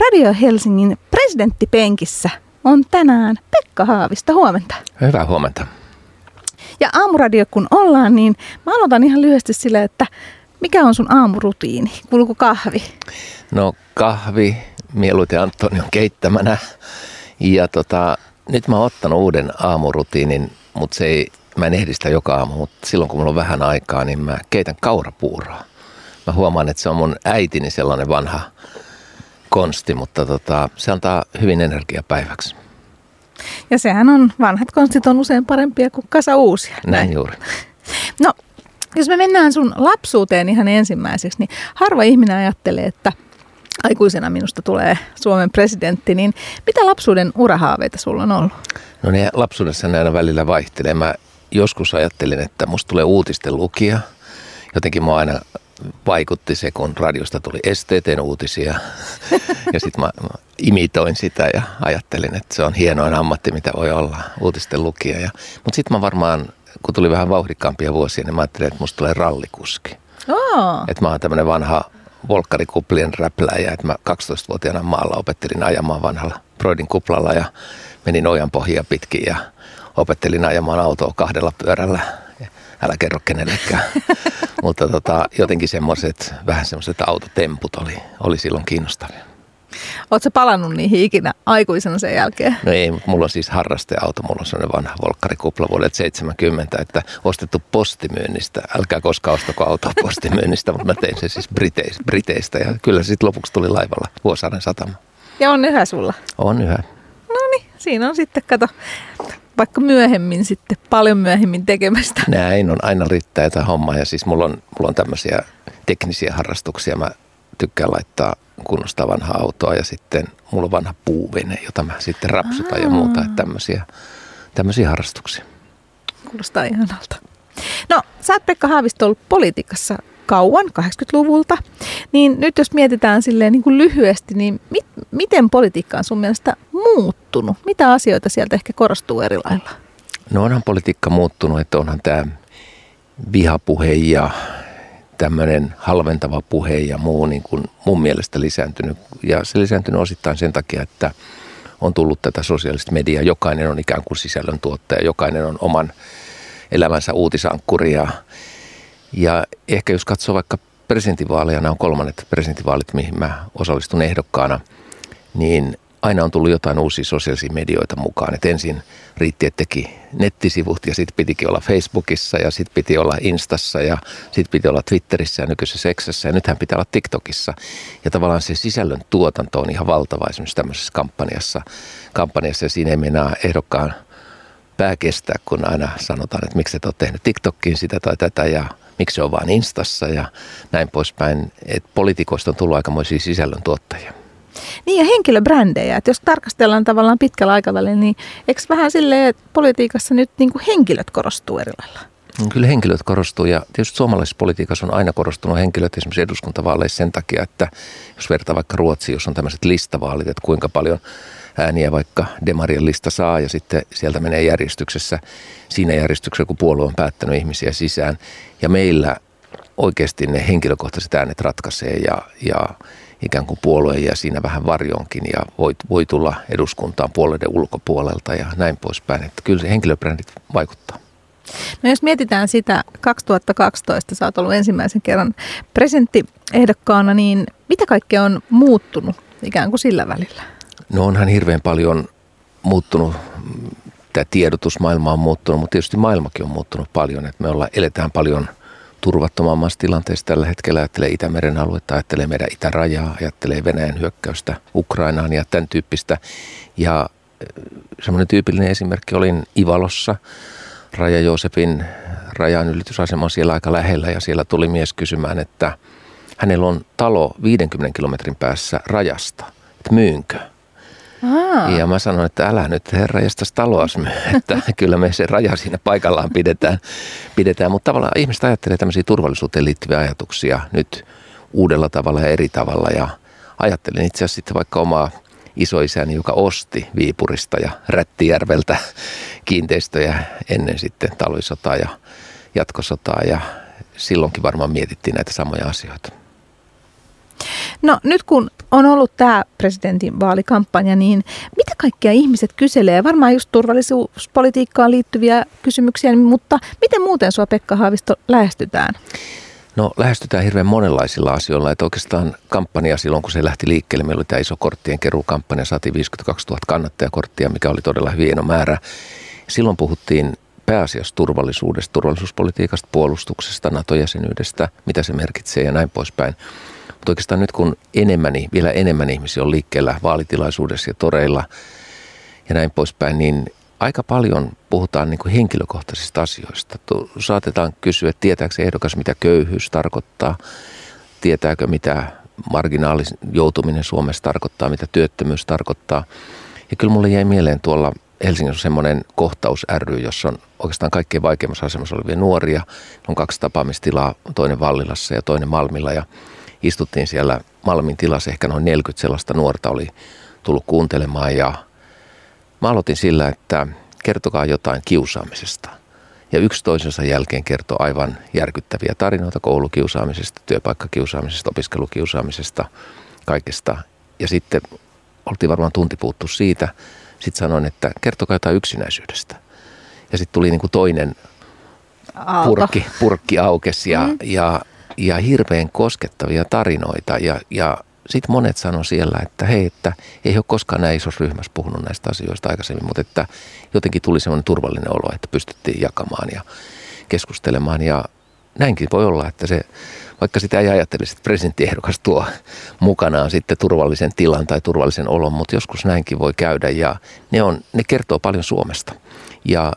Radio Helsingin presidenttipenkissä on tänään Pekka Haavista. Huomenta. Hyvää huomenta. Ja aamuradio kun ollaan, niin mä aloitan ihan lyhyesti sille, että mikä on sun aamurutiini? Kuuluuko kahvi? No kahvi, mieluiten Antonion keittämänä. Ja tota, nyt mä oon ottanut uuden aamurutiinin, mutta se ei, mä en ehdi sitä joka aamu, mutta silloin kun mulla on vähän aikaa, niin mä keitän kaurapuuroa. Mä huomaan, että se on mun äitini sellainen vanha konsti, mutta tota, se antaa hyvin energiapäiväksi. Ja sehän on, vanhat konstit on usein parempia kuin kasa uusia. Näin, juuri. No, jos me mennään sun lapsuuteen ihan ensimmäiseksi, niin harva ihminen ajattelee, että aikuisena minusta tulee Suomen presidentti, niin mitä lapsuuden urahaaveita sulla on ollut? No ne lapsuudessa ne aina välillä vaihtelee. Mä joskus ajattelin, että musta tulee uutisten lukija. Jotenkin mä aina vaikutti se, kun radiosta tuli STTn uutisia. ja sitten mä, mä imitoin sitä ja ajattelin, että se on hienoin ammatti, mitä voi olla, uutisten lukija. Ja, mutta sitten mä varmaan, kun tuli vähän vauhdikkaampia vuosia, niin mä ajattelin, että musta tulee rallikuski. Oh. Että mä oon tämmöinen vanha volkkarikuplien räpläjä, että mä 12-vuotiaana maalla opettelin ajamaan vanhalla Broidin kuplalla ja menin ojan pohjia pitkin ja opettelin ajamaan autoa kahdella pyörällä. Älä kerro kenellekään. Mutta tota, jotenkin semmoiset, vähän semmoiset autotemput oli, oli silloin kiinnostavia. Oletko palannut niihin ikinä aikuisena sen jälkeen? No ei, mutta mulla on siis harrasteauto. Mulla on sellainen vanha volkkarikupla vuodelta 70, että ostettu postimyynnistä. Älkää koskaan ostako autoa postimyynnistä, mutta mä tein sen siis Briteistä, Briteistä ja kyllä sitten lopuksi tuli laivalla Vuosaaren satama. Ja on yhä sulla? On yhä. No niin, siinä on sitten, kato, vaikka myöhemmin sitten, paljon myöhemmin tekemästä. Näin on, aina riittää jotain hommaa ja siis mulla on, mulla on tämmöisiä teknisiä harrastuksia. Mä tykkään laittaa kunnostaa vanhaa autoa ja sitten mulla on vanha puuvene, jota mä sitten rapsutan Aa. ja muuta. Että tämmöisiä, tämmöisiä harrastuksia. Kuulostaa ihanalta. No, sä oot Pekka Haavisto ollut politiikassa kauan, 80-luvulta. Niin nyt jos mietitään silleen niin kuin lyhyesti, niin mit, miten politiikka on sun mielestä muuttunut? Mitä asioita sieltä ehkä korostuu eri lailla? No onhan politiikka muuttunut, että onhan tämä vihapuhe ja tämmöinen halventava puhe ja muu niin kuin mun mielestä lisääntynyt. Ja se lisääntynyt osittain sen takia, että on tullut tätä sosiaalista mediaa. Jokainen on ikään kuin sisällöntuottaja, jokainen on oman elämänsä uutisankkuri. Ja, ja ehkä jos katsoo vaikka presidentinvaaleja, nämä on kolmannet presidentinvaalit, mihin mä osallistun ehdokkaana, niin aina on tullut jotain uusia sosiaalisia medioita mukaan. Et ensin riitti, että teki nettisivut ja sitten pitikin olla Facebookissa ja sitten piti olla Instassa ja sitten piti olla Twitterissä ja nykyisessä Exessä ja nythän pitää olla TikTokissa. Ja tavallaan se sisällön tuotanto on ihan valtava esimerkiksi tämmöisessä kampanjassa, kampanjassa ja siinä ei mennä ehdokkaan pää kestää, kun aina sanotaan, että miksi et ole tehnyt TikTokkiin sitä tai tätä ja miksi se on vaan Instassa ja näin poispäin. Että poliitikoista on tullut aikamoisia sisällön tuottajia. Niin ja henkilöbrändejä, että jos tarkastellaan tavallaan pitkällä aikavälillä, niin eikö vähän silleen, että politiikassa nyt niin kuin henkilöt korostuu eri lailla? No, kyllä henkilöt korostuu ja tietysti suomalaisessa politiikassa on aina korostunut henkilöt esimerkiksi eduskuntavaaleissa sen takia, että jos vertaa vaikka Ruotsi, jos on tämmöiset listavaalit, että kuinka paljon ääniä vaikka Demarien lista saa ja sitten sieltä menee järjestyksessä, siinä järjestyksessä kun puolue on päättänyt ihmisiä sisään. Ja meillä oikeasti ne henkilökohtaiset äänet ratkaisee ja, ja ikään kuin puolue ja siinä vähän varjonkin ja voi, voi tulla eduskuntaan puolueiden ulkopuolelta ja näin poispäin. Että kyllä se henkilöbrändit vaikuttaa. No jos mietitään sitä 2012, sä oot ollut ensimmäisen kerran presidenttiehdokkaana, niin mitä kaikkea on muuttunut ikään kuin sillä välillä? No onhan hirveän paljon muuttunut, tämä tiedotusmaailma on muuttunut, mutta tietysti maailmakin on muuttunut paljon, että me ollaan, eletään paljon – turvattomammassa tilanteessa tällä hetkellä. Ajattelee Itämeren aluetta, ajattelee meidän itärajaa, ajattelee Venäjän hyökkäystä Ukrainaan ja tämän tyyppistä. Ja semmoinen tyypillinen esimerkki olin Ivalossa. Raja Joosepin rajan ylitysasema siellä aika lähellä ja siellä tuli mies kysymään, että hänellä on talo 50 kilometrin päässä rajasta, että myynkö. Aa. Ja mä sanoin, että älä nyt herra jästäs taloas, että kyllä me se raja siinä paikallaan pidetään. pidetään. Mutta tavallaan ihmiset ajattelee tämmöisiä turvallisuuteen liittyviä ajatuksia nyt uudella tavalla ja eri tavalla. Ja ajattelin itse asiassa sitten vaikka omaa isoisäni, joka osti Viipurista ja Rättijärveltä kiinteistöjä ennen sitten talvisotaa ja jatkosotaa. Ja silloinkin varmaan mietittiin näitä samoja asioita. No nyt kun on ollut tämä presidentin vaalikampanja, niin mitä kaikkia ihmiset kyselee? Varmaan just turvallisuuspolitiikkaan liittyviä kysymyksiä, mutta miten muuten sua Pekka Haavisto lähestytään? No lähestytään hirveän monenlaisilla asioilla, että oikeastaan kampanja silloin kun se lähti liikkeelle, meillä oli tämä iso korttien keruukampanja, saatiin 52 000 kannattajakorttia, mikä oli todella hieno määrä. Silloin puhuttiin pääasiassa turvallisuudesta, turvallisuuspolitiikasta, puolustuksesta, NATO-jäsenyydestä, mitä se merkitsee ja näin poispäin. Mutta oikeastaan nyt kun enemmän, vielä enemmän ihmisiä on liikkeellä vaalitilaisuudessa ja toreilla ja näin poispäin, niin aika paljon puhutaan niin kuin henkilökohtaisista asioista. Saatetaan kysyä, tietääkö ehdokas, mitä köyhyys tarkoittaa, tietääkö mitä marginaalis joutuminen Suomessa tarkoittaa, mitä työttömyys tarkoittaa. Ja kyllä mulle jäi mieleen tuolla Helsingissä semmoinen kohtaus ry, jossa on oikeastaan kaikkein vaikeimmassa asemassa olevia nuoria. On kaksi tapaamistilaa, toinen Vallilassa ja toinen Malmilla ja istuttiin siellä Malmin tilassa, ehkä noin 40 sellaista nuorta oli tullut kuuntelemaan ja mä aloitin sillä, että kertokaa jotain kiusaamisesta. Ja yksi toisensa jälkeen kertoi aivan järkyttäviä tarinoita koulukiusaamisesta, työpaikkakiusaamisesta, opiskelukiusaamisesta, kaikesta. Ja sitten oltiin varmaan tunti puuttu siitä. Sitten sanoin, että kertokaa jotain yksinäisyydestä. Ja sitten tuli niin kuin toinen purkki, purkki aukesi ja, mm. ja, ja hirveän koskettavia tarinoita. Ja, ja sitten monet sanoi siellä, että hei, että ei ole koskaan näin isossa ryhmässä puhunut näistä asioista aikaisemmin, mutta että jotenkin tuli semmoinen turvallinen olo, että pystyttiin jakamaan ja keskustelemaan. Ja näinkin voi olla, että se, vaikka sitä ei ajattelisi, että presidenttiehdokas tuo mukanaan sitten turvallisen tilan tai turvallisen olon, mutta joskus näinkin voi käydä ja ne, on, ne kertoo paljon Suomesta. Ja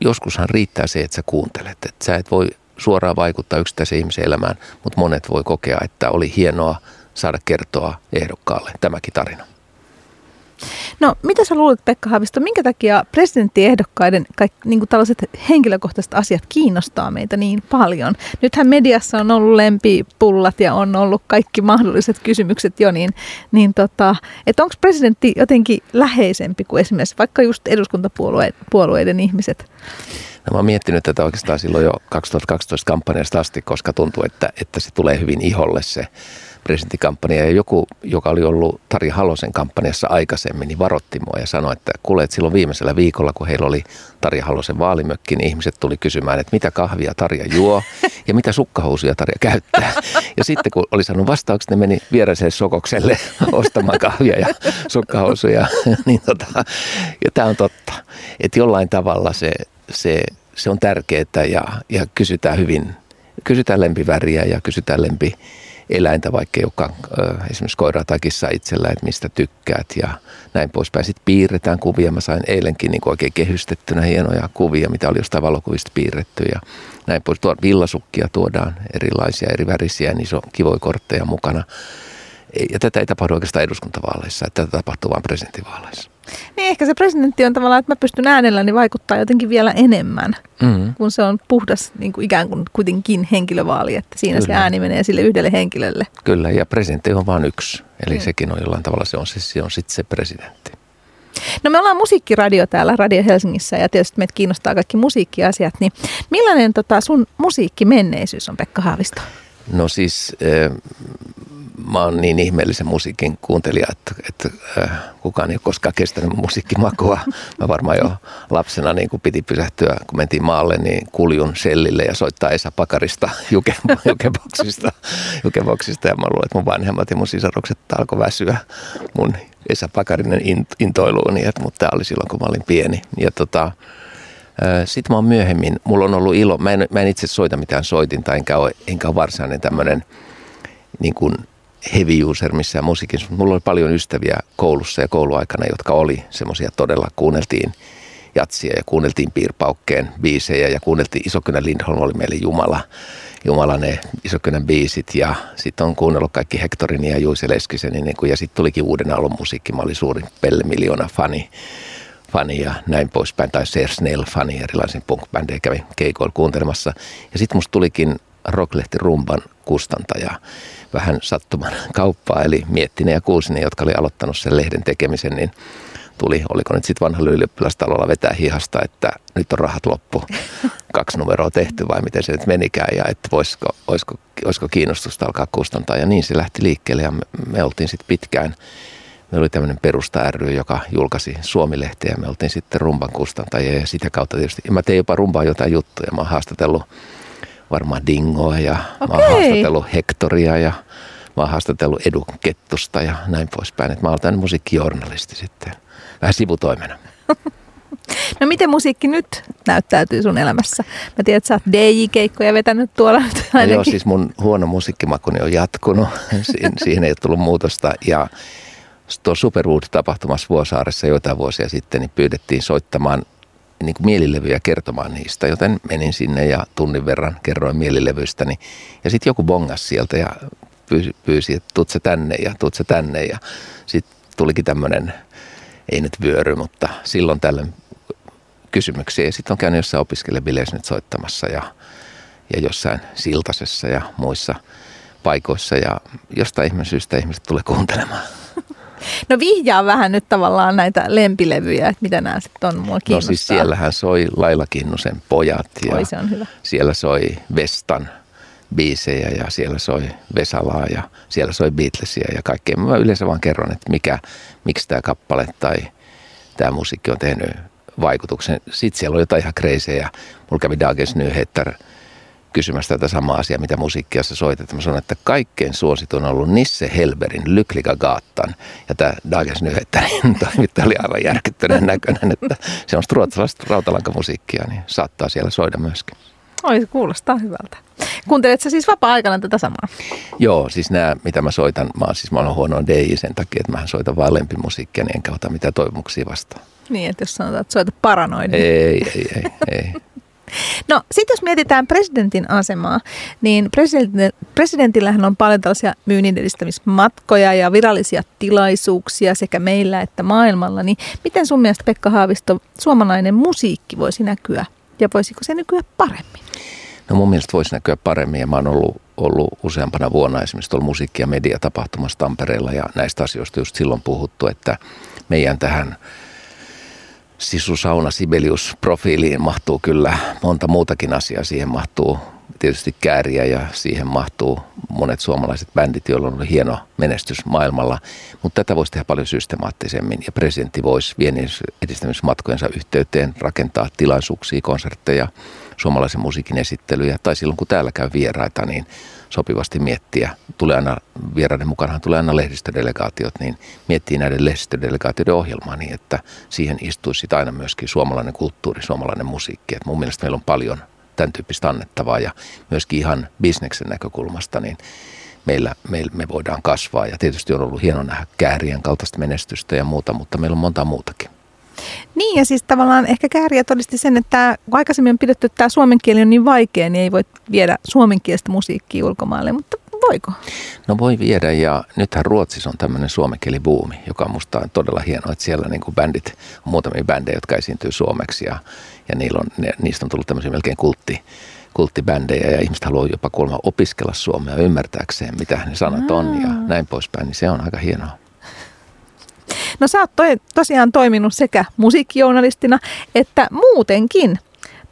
joskushan riittää se, että sä kuuntelet, että sä et voi suoraan vaikuttaa yksittäisen ihmisen elämään, mutta monet voi kokea, että oli hienoa saada kertoa ehdokkaalle tämäkin tarina. No, mitä sä luulet, Pekka Haavisto, minkä takia presidenttiehdokkaiden kaikki, niin kuin tällaiset henkilökohtaiset asiat kiinnostaa meitä niin paljon? Nythän mediassa on ollut lempipullat ja on ollut kaikki mahdolliset kysymykset jo, niin, niin tota, onko presidentti jotenkin läheisempi kuin esimerkiksi vaikka just eduskuntapuolueiden ihmiset? No mä oon miettinyt tätä oikeastaan silloin jo 2012 kampanjasta asti, koska tuntuu, että, että se tulee hyvin iholle se presidenttikampanja ja joku, joka oli ollut Tari Halosen kampanjassa aikaisemmin, niin varotti mua ja sanoi, että kuule, että silloin viimeisellä viikolla, kun heillä oli Tari Halosen vaalimökki, niin ihmiset tuli kysymään, että mitä kahvia Tarja juo ja mitä sukkahousuja Tarja käyttää. Ja sitten kun oli sanonut vastaukset, ne meni vieraiselle sokokselle ostamaan kahvia ja sukkahousuja. niin tota, ja tämä on totta, että jollain tavalla se, se, se on tärkeää ja, ja kysytään hyvin, kysytään lempiväriä ja kysytään lempi eläintä, vaikka joka esimerkiksi koira tai kissa itsellä, että mistä tykkäät ja näin poispäin. Sitten piirretään kuvia. Mä sain eilenkin niin oikein kehystettynä hienoja kuvia, mitä oli jostain valokuvista piirretty ja näin pois. Tuo villasukkia tuodaan erilaisia, eri värisiä, niin se on kivoja kortteja mukana. Ja tätä ei tapahdu oikeastaan eduskuntavaaleissa, että tätä tapahtuu vain presidentinvaaleissa. Niin ehkä se presidentti on tavallaan, että mä pystyn äänelläni vaikuttaa jotenkin vielä enemmän, mm-hmm. kun se on puhdas niin kuin ikään kuin kuitenkin henkilövaali, että siinä Kyllä. se ääni menee sille yhdelle henkilölle. Kyllä, ja presidentti on vain yksi, eli mm. sekin on jollain tavalla, se on, se, se on sitten se presidentti. No me ollaan musiikkiradio täällä Radio Helsingissä ja tietysti meitä kiinnostaa kaikki musiikkiasiat, niin millainen tota sun musiikkimenneisyys on Pekka Haavisto? No siis mä oon niin ihmeellisen musiikin kuuntelija, että, että kukaan ei ole koskaan kestänyt musiikkimakua. Mä varmaan jo lapsena niin kun piti pysähtyä, kun mentiin maalle, niin kuljun sellille ja soittaa Esa Pakarista juke, jukeboksista, jukeboksista. Ja mä luulen, että mun vanhemmat ja mun sisarukset alkoi väsyä mun Esa Pakarinen intoiluuni, että, mutta tämä oli silloin, kun mä olin pieni. Ja tota, sitten mä oon myöhemmin, mulla on ollut ilo, mä en, mä en itse soita mitään soitinta, enkä ole, enkä ole varsinainen tämmöinen niin kuin heavy user missään musiikissa. Mulla oli paljon ystäviä koulussa ja kouluaikana, jotka oli semmoisia todella, kuunneltiin jatsia ja kuunneltiin piirpaukkeen biisejä ja kuunneltiin Isokynän Lindholm oli meille Jumala, Jumala ne Isokynän biisit ja sitten on kuunnellut kaikki Hektorin ja Juise Leskisen niin kuin, ja sitten tulikin uuden alun musiikki. Mä olin suurin Pelle Miljoona fani, fani ja näin poispäin, tai Ser Snell fani, erilaisen punk kävin keikoilla kuuntelemassa. Ja sitten musta tulikin Rocklehti Rumban kustantaja vähän sattuman kauppaa, eli Miettinen ja Kuusinen, jotka oli aloittanut sen lehden tekemisen, niin tuli, oliko nyt sitten vanhalla ylioppilastalolla vetää hihasta, että nyt on rahat loppu, kaksi numeroa tehty vai miten se nyt menikään ja että voisiko, olisiko, olisiko kiinnostusta alkaa kustantaa ja niin se lähti liikkeelle ja me, me oltiin sitten pitkään Meillä oli tämmöinen perusta ry, joka julkaisi Suomi-lehteä ja me oltiin sitten rumban kustantajia ja sitä kautta tietysti. Ja mä tein jopa rumbaa jotain juttuja. Mä oon haastatellut varmaan Dingoa ja okay. mä oon haastatellut Hektoria ja mä oon haastatellut Edu Kettusta ja näin poispäin. Et mä oon tämmöinen musiikkijournalisti sitten, vähän sivutoimena. No miten musiikki nyt näyttäytyy sun elämässä? Mä tiedän, että sä oot DJ-keikkoja vetänyt tuolla No joo, siis mun huono musiikkimakuni on jatkunut. Siihen ei ole tullut muutosta. Ja tuo Superwood-tapahtumassa Vuosaaressa joitain vuosia sitten, niin pyydettiin soittamaan niin kuin mielilevyjä kertomaan niistä, joten menin sinne ja tunnin verran kerroin mielilevyistä. Ja sitten joku bongas sieltä ja pyysi, että tuut tänne ja tuut tänne. Ja sitten tulikin tämmöinen, ei nyt vyöry, mutta silloin tällöin kysymyksiä. Ja sitten on käynyt jossain opiskelebileissä nyt soittamassa ja, ja jossain Siltasessa ja muissa paikoissa. Ja jostain ihmeen syystä ihmiset tulee kuuntelemaan. No vihjaa vähän nyt tavallaan näitä lempilevyjä, että mitä nämä sitten on, mua No siis siellähän soi Laila Kinnusen pojat ja Oi, se on hyvä. siellä soi Vestan biisejä ja siellä soi Vesalaa ja siellä soi Beatlesia ja kaikkea. Mä yleensä vaan kerron, että mikä, miksi tämä kappale tai tämä musiikki on tehnyt vaikutuksen. Sitten siellä on jotain ihan kreisejä. Mulla kävi Dagens Nyheter – kysymässä tätä samaa asiaa, mitä musiikkia sä soitat. Mä sanon, että kaikkein suosituin on ollut Nisse Helberin Lyklika Gaattan. Ja tämä Dagens Nyheterin toimittaja oli aivan järkyttyneen näköinen, että se on ruotsalaista rautalankamusiikkia, niin saattaa siellä soida myöskin. Oi, se kuulostaa hyvältä. Kuuntelet sä siis vapaa-aikana tätä samaa? Joo, siis nämä, mitä mä soitan, mä oon, siis mä oon huono DJ sen takia, että mä soitan vain lempimusiikkia, niin enkä ota mitään toivomuksia vastaan. Niin, että jos sanotaan, että soita paranoid. Ei, ei, ei, ei. No sitten jos mietitään presidentin asemaa, niin presidentillähän on paljon tällaisia myynnin edistämismatkoja ja virallisia tilaisuuksia sekä meillä että maailmalla. Niin miten sun mielestä Pekka Haavisto suomalainen musiikki voisi näkyä ja voisiko se näkyä paremmin? No mun mielestä voisi näkyä paremmin ja mä oon ollut, ollut useampana vuonna esimerkiksi tuolla musiikki- ja mediatapahtumassa Tampereella ja näistä asioista just silloin puhuttu, että meidän tähän Sauna Sibelius profiiliin mahtuu kyllä monta muutakin asiaa. Siihen mahtuu tietysti kääriä ja siihen mahtuu monet suomalaiset bändit, joilla on ollut hieno menestys maailmalla. Mutta tätä voisi tehdä paljon systemaattisemmin ja presidentti voisi viennin edistämismatkojensa yhteyteen rakentaa tilaisuuksia, konsertteja, suomalaisen musiikin esittelyjä tai silloin kun täällä käy vieraita, niin sopivasti miettiä. Tulee aina, vieraiden mukana tulee aina lehdistödelegaatiot, niin miettii näiden lehdistödelegaatioiden ohjelmaa niin, että siihen istuisi aina myöskin suomalainen kulttuuri, suomalainen musiikki. Et mun mielestä meillä on paljon tämän tyyppistä annettavaa ja myöskin ihan bisneksen näkökulmasta, niin meillä, meillä me voidaan kasvaa. Ja tietysti on ollut hieno nähdä käärien kaltaista menestystä ja muuta, mutta meillä on monta muutakin. Niin ja siis tavallaan ehkä Kääriä todisti sen, että kun aikaisemmin on pidetty, että tämä suomen kieli on niin vaikea, niin ei voi viedä suomenkielistä musiikkia ulkomaille, mutta voiko? No voi viedä ja nythän Ruotsissa on tämmöinen suomenkielibuumi, joka on musta todella hienoa, että siellä niin kuin bändit, on muutamia bändejä, jotka esiintyy suomeksi ja, ja niillä on, ne, niistä on tullut tämmöisiä melkein kultti, kulttibändejä ja ihmiset haluaa jopa kuulemma opiskella suomea ymmärtääkseen, mitä ne sanat on ja näin poispäin, niin se on aika hienoa. No sä oot toi, tosiaan toiminut sekä musiikkijournalistina että muutenkin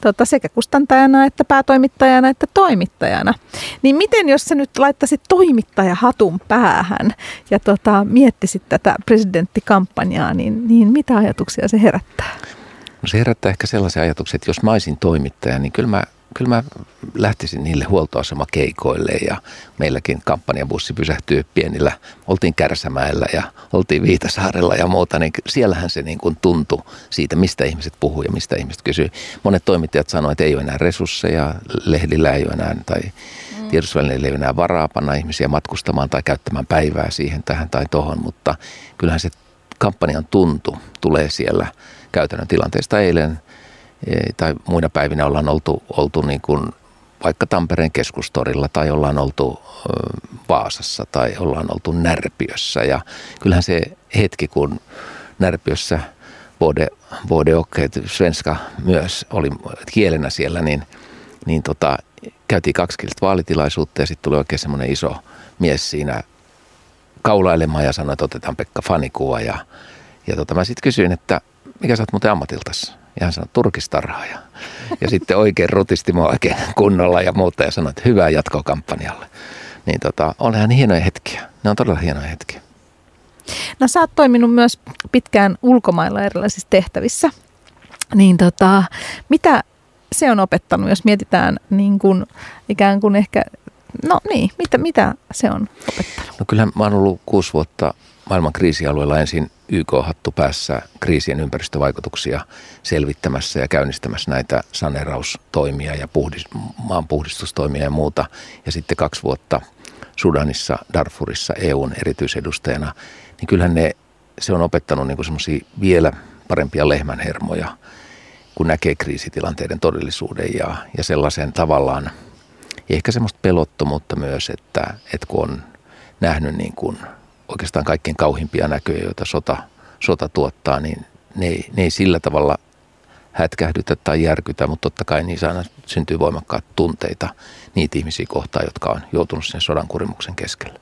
tota, sekä kustantajana että päätoimittajana että toimittajana. Niin miten jos sä nyt laittaisit toimittajahatun päähän ja tota, miettisit tätä presidenttikampanjaa, niin, niin mitä ajatuksia se herättää? No se herättää ehkä sellaisia ajatuksia, että jos mä olisin toimittaja, niin kyllä mä kyllä mä lähtisin niille huoltoasemakeikoille ja meilläkin kampanjabussi pysähtyy pienillä. Oltiin Kärsämäellä ja oltiin Viitasaarella ja muuta, niin siellähän se niin kuin tuntui siitä, mistä ihmiset puhuu ja mistä ihmiset kysyy. Monet toimittajat sanoivat, että ei ole enää resursseja, lehdillä ei ole enää tai mm. tiedotusvälineillä ei ole enää varaa panna ihmisiä matkustamaan tai käyttämään päivää siihen, tähän tai tohon, mutta kyllähän se kampanjan tuntu tulee siellä käytännön tilanteesta eilen – tai muina päivinä ollaan oltu, oltu niin kuin vaikka Tampereen keskustorilla tai ollaan oltu Vaasassa tai ollaan oltu Närpiössä. Ja kyllähän se hetki, kun Närpiössä Bode, Bode Okkeet, svenska myös oli kielenä siellä, niin, niin tota, käytiin kaksikielistä vaalitilaisuutta ja sitten tuli oikein semmoinen iso mies siinä kaulailemaan ja sanoi, että otetaan Pekka fanikuva ja Ja tota, mä sitten kysyin, että mikä sä oot muuten ammatiltas? Ja hän sanoi, turkistarhaaja. Ja sitten oikein rutisti mua oikein kunnolla ja muuta ja sanoi, että hyvää jatkoa kampanjalle. Niin tota, olihan hienoja hetkiä. Ne on todella hienoja hetkiä. No sä oot toiminut myös pitkään ulkomailla erilaisissa tehtävissä. Niin tota, mitä se on opettanut, jos mietitään niin kuin, ikään kuin ehkä, no niin, mitä, mitä se on opettanut? No kyllähän mä oon ollut kuusi vuotta maailman kriisialueella ensin YK-hattu päässä kriisien ympäristövaikutuksia selvittämässä ja käynnistämässä näitä saneeraustoimia ja puhdis, maanpuhdistustoimia ja muuta. Ja sitten kaksi vuotta Sudanissa, Darfurissa EUn erityisedustajana, niin kyllähän ne, se on opettanut niin semmoisia vielä parempia lehmänhermoja, kun näkee kriisitilanteiden todellisuuden ja, ja sellaisen tavallaan, ja ehkä semmoista pelottomuutta myös, että, että kun on nähnyt niin kuin oikeastaan kaikkein kauhimpia näköjä, joita sota, sota tuottaa, niin ne ei, ne ei sillä tavalla hätkähdytä tai järkytä, mutta totta kai niissä aina syntyy voimakkaat tunteita niitä ihmisiä kohtaan, jotka on joutunut sen sodan kurimuksen keskelle.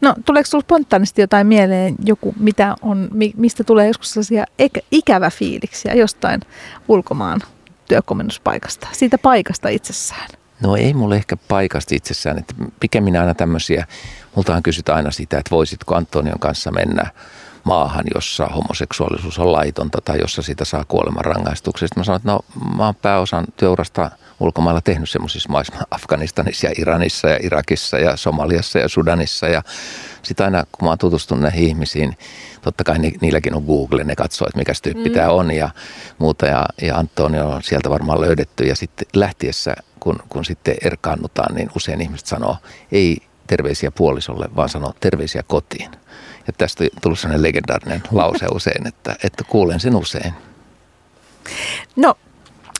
No tuleeko sinulle spontaanisti jotain mieleen, joku, mitä on, mistä tulee joskus sellaisia ikävä fiiliksiä jostain ulkomaan työkomennuspaikasta, siitä paikasta itsessään? No ei mulle ehkä paikasta itsessään, että pikemmin aina tämmöisiä, multahan kysytään aina sitä, että voisitko Antonion kanssa mennä maahan, jossa homoseksuaalisuus on laitonta tai jossa sitä saa kuoleman rangaistuksesta. Mä sanoin, että no mä oon pääosan työurasta ulkomailla tehnyt semmoisissa maissa, Afganistanissa ja Iranissa ja Irakissa ja Somaliassa ja Sudanissa. Ja sitten aina kun mä oon tutustunut näihin ihmisiin, totta kai ni, niilläkin on Google, ne katsoo, että mikä tyyppi mm. tämä on ja muuta. Ja, ja Antonio on sieltä varmaan löydetty ja sitten lähtiessä, kun, kun sitten erkaannutaan, niin usein ihmiset sanoo, ei terveisiä puolisolle, vaan sanoo terveisiä kotiin. Ja tästä on tullut sellainen legendaarinen lause usein, että, että kuulen sen usein. No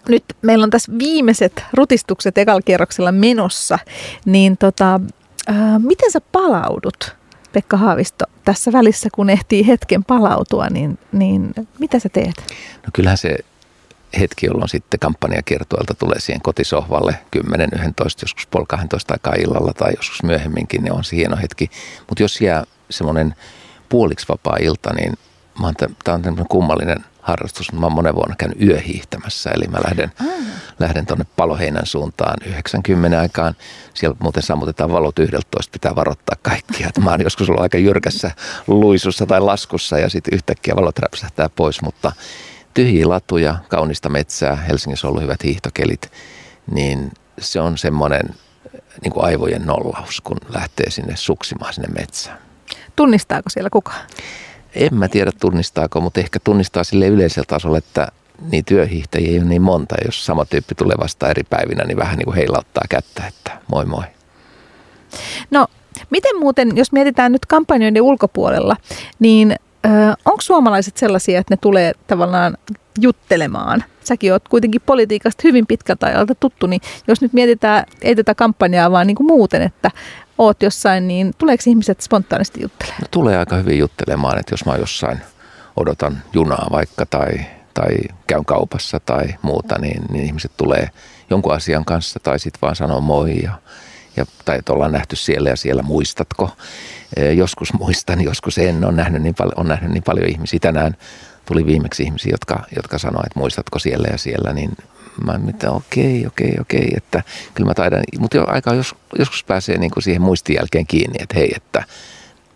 nyt meillä on tässä viimeiset rutistukset ekalla kierroksella menossa, niin tota, ää, miten sä palaudut, Pekka Haavisto, tässä välissä, kun ehtii hetken palautua, niin, niin mitä sä teet? No kyllähän se hetki, jolloin sitten kampanjakiertueelta tulee siihen kotisohvalle 10, 11, joskus puoli 12 aikaa illalla tai joskus myöhemminkin, niin on se hieno hetki. Mutta jos jää semmoinen puoliksi vapaa ilta, niin tämä on tämmöinen kummallinen harrastus. Mä oon monen vuonna käynyt yöhiihtämässä, eli mä lähden, mm. lähden tuonne Paloheinän suuntaan 90 aikaan. Siellä muuten sammutetaan valot 11, pitää varoittaa kaikkia. Mä oon joskus ollut aika jyrkässä luisussa tai laskussa ja sitten yhtäkkiä valot räpsähtää pois, mutta tyhjiä latuja, kaunista metsää, Helsingissä on ollut hyvät hiihtokelit, niin se on semmoinen niin kuin aivojen nollaus, kun lähtee sinne suksimaan sinne metsään. Tunnistaako siellä kukaan? En mä tiedä tunnistaako, mutta ehkä tunnistaa sille yleisellä tasolla, että niin työhiihtäjiä ei ole niin monta. Jos sama tyyppi tulee vasta eri päivinä, niin vähän niin kuin heilauttaa kättä, että moi moi. No, miten muuten, jos mietitään nyt kampanjoiden ulkopuolella, niin onko suomalaiset sellaisia, että ne tulee tavallaan juttelemaan? Säkin oot kuitenkin politiikasta hyvin pitkältä ajalta tuttu, niin jos nyt mietitään, ei tätä kampanjaa vaan niin kuin muuten, että oot jossain, niin tuleeko ihmiset spontaanisti juttelemaan? No, tulee aika hyvin juttelemaan, että jos mä jossain odotan junaa vaikka tai, tai käyn kaupassa tai muuta, niin, niin ihmiset tulee jonkun asian kanssa tai sitten vaan sanoo moi ja, ja, tai että ollaan nähty siellä ja siellä, muistatko? Joskus muistan, joskus en. On nähnyt niin, paljon, on nähnyt niin paljon ihmisiä. Tänään tuli viimeksi ihmisiä, jotka, jotka sanoivat, että muistatko siellä ja siellä, niin mä mitä okei, okei, okei, että kyllä mä taidan, mutta jo aika jos, joskus pääsee niin kuin siihen muistin jälkeen kiinni, että hei, että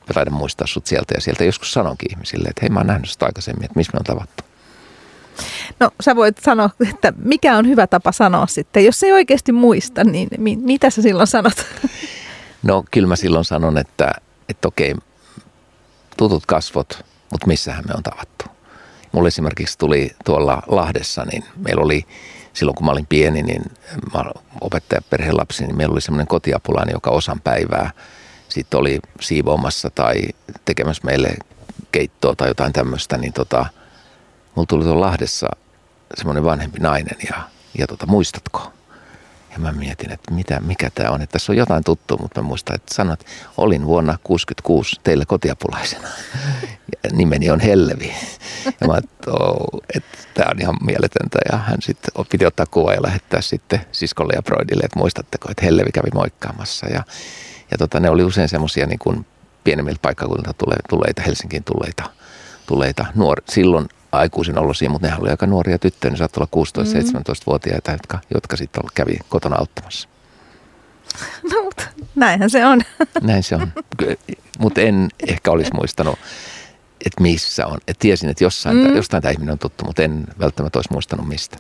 mä taidan muistaa sut sieltä ja sieltä. Joskus sanonkin ihmisille, että hei mä oon nähnyt sitä aikaisemmin, että missä me on tavattu. No sä voit sanoa, että mikä on hyvä tapa sanoa sitten. Jos ei oikeasti muista, niin mi- mitä sä silloin sanot? No kyllä mä silloin sanon, että, että okei, tutut kasvot, mutta missähän me on tavattu. Mulle esimerkiksi tuli tuolla Lahdessa, niin meillä oli silloin kun mä olin pieni, niin mä opettaja lapsi, niin meillä oli semmoinen kotiapulainen, joka osan päivää sitten oli siivoamassa tai tekemässä meille keittoa tai jotain tämmöistä, niin tota, mulla tuli tuolla Lahdessa semmoinen vanhempi nainen ja, ja tota, muistatko? Ja mä mietin, että mitä, mikä tämä on. Että tässä on jotain tuttua, mutta mä muistan, että sanot, olin vuonna 66 teillä kotiapulaisena. Ja nimeni on Hellevi. Ja mä että että tämä on ihan mieletöntä. Ja hän sitten piti ottaa kuva ja lähettää sitten siskolle ja Broidille, että muistatteko, että Hellevi kävi moikkaamassa. Ja, ja tota, ne oli usein semmoisia niin kuin pienemmiltä paikkakunnilta tuleita, Helsinkiin tulleita tuleita nuor- silloin aikuisin olosia, mutta nehän oli aika nuoria tyttöjä, ne saattoi olla 16-17-vuotiaita, jotka, jotka sitten kävi kotona auttamassa. No, mutta näinhän se on. Näin se on. Mutta en ehkä olisi muistanut, että missä on. Et tiesin, että jossain, mm. jostain tämä ihminen on tuttu, mutta en välttämättä olisi muistanut mistä.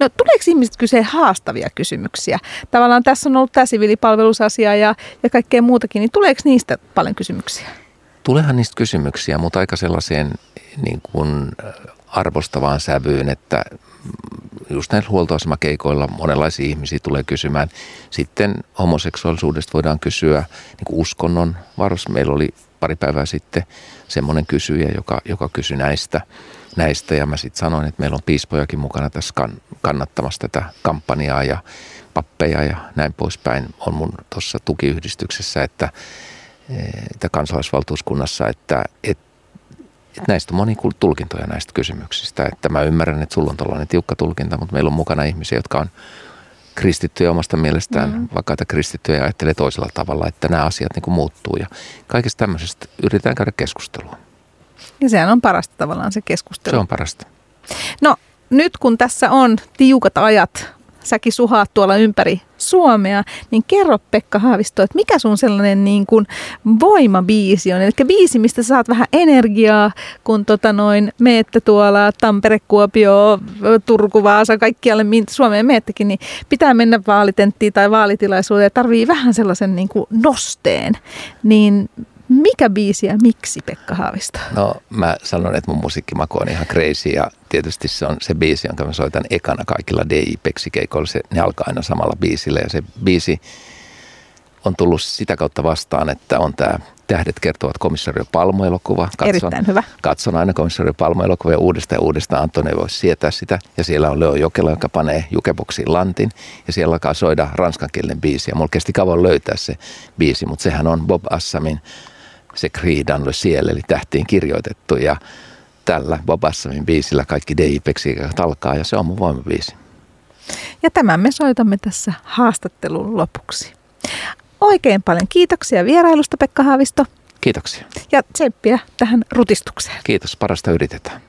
No tuleeko ihmiset kyse haastavia kysymyksiä? Tavallaan tässä on ollut tämä siviilipalvelusasia ja, ja kaikkea muutakin, niin tuleeko niistä paljon kysymyksiä? Tulehan niistä kysymyksiä, mutta aika sellaiseen niin kuin arvostavaan sävyyn, että just näillä huoltoasemakeikoilla monenlaisia ihmisiä tulee kysymään. Sitten homoseksuaalisuudesta voidaan kysyä niin kuin uskonnon varos. Meillä oli pari päivää sitten semmoinen kysyjä, joka, joka kysyi näistä, näistä. Ja mä sitten sanoin, että meillä on piispojakin mukana tässä kan, kannattamassa tätä kampanjaa ja pappeja ja näin poispäin. On mun tuossa tukiyhdistyksessä, että, että kansalaisvaltuuskunnassa, että, että että näistä on moni tulkintoja näistä kysymyksistä. Että mä ymmärrän, että sulla on tällainen tiukka tulkinta, mutta meillä on mukana ihmisiä, jotka on kristittyjä omasta mielestään, mm. vakaita kristittyjä ja ajattelee toisella tavalla, että nämä asiat niin kuin muuttuu. Ja kaikesta tämmöisestä yritetään käydä keskustelua. Ja sehän on parasta tavallaan se keskustelu. Se on parasta. No nyt kun tässä on tiukat ajat säkin suhaat tuolla ympäri Suomea, niin kerro Pekka Haavisto, että mikä sun sellainen niin kuin voimabiisi on? Eli biisi, mistä saat vähän energiaa, kun tota noin, meette tuolla Tampere, Kuopio, Turku, Vaasa, kaikkialle Suomeen meettekin, niin pitää mennä vaalitenttiin tai vaalitilaisuuteen ja tarvii vähän sellaisen niin kuin nosteen. Niin mikä biisi ja miksi Pekka Haavisto? No mä sanon, että mun musiikkimaku on ihan crazy ja tietysti se on se biisi, jonka mä soitan ekana kaikilla DJ-peksikeikoilla. Se, ne alkaa aina samalla biisillä ja se biisi on tullut sitä kautta vastaan, että on tämä Tähdet kertovat komissario Palmo-elokuva. Katson, Erittäin hyvä. Katson aina komissario Palmo-elokuvia uudestaan ja uudestaan. Antoni ei voi sietää sitä. Ja siellä on Leo Jokela, joka panee jukeboksiin lantin. Ja siellä alkaa soida ranskankielinen biisi. Ja mulla kesti kauan löytää se biisi, mutta sehän on Bob Assamin se Creedan Le Ciel, eli tähtiin kirjoitettu. Ja tällä Bob Assamin biisillä kaikki DJ alkaa ja se on mun voimabiisi. Ja tämän me soitamme tässä haastattelun lopuksi. Oikein paljon kiitoksia vierailusta Pekka Haavisto. Kiitoksia. Ja tsemppiä tähän rutistukseen. Kiitos, parasta yritetään.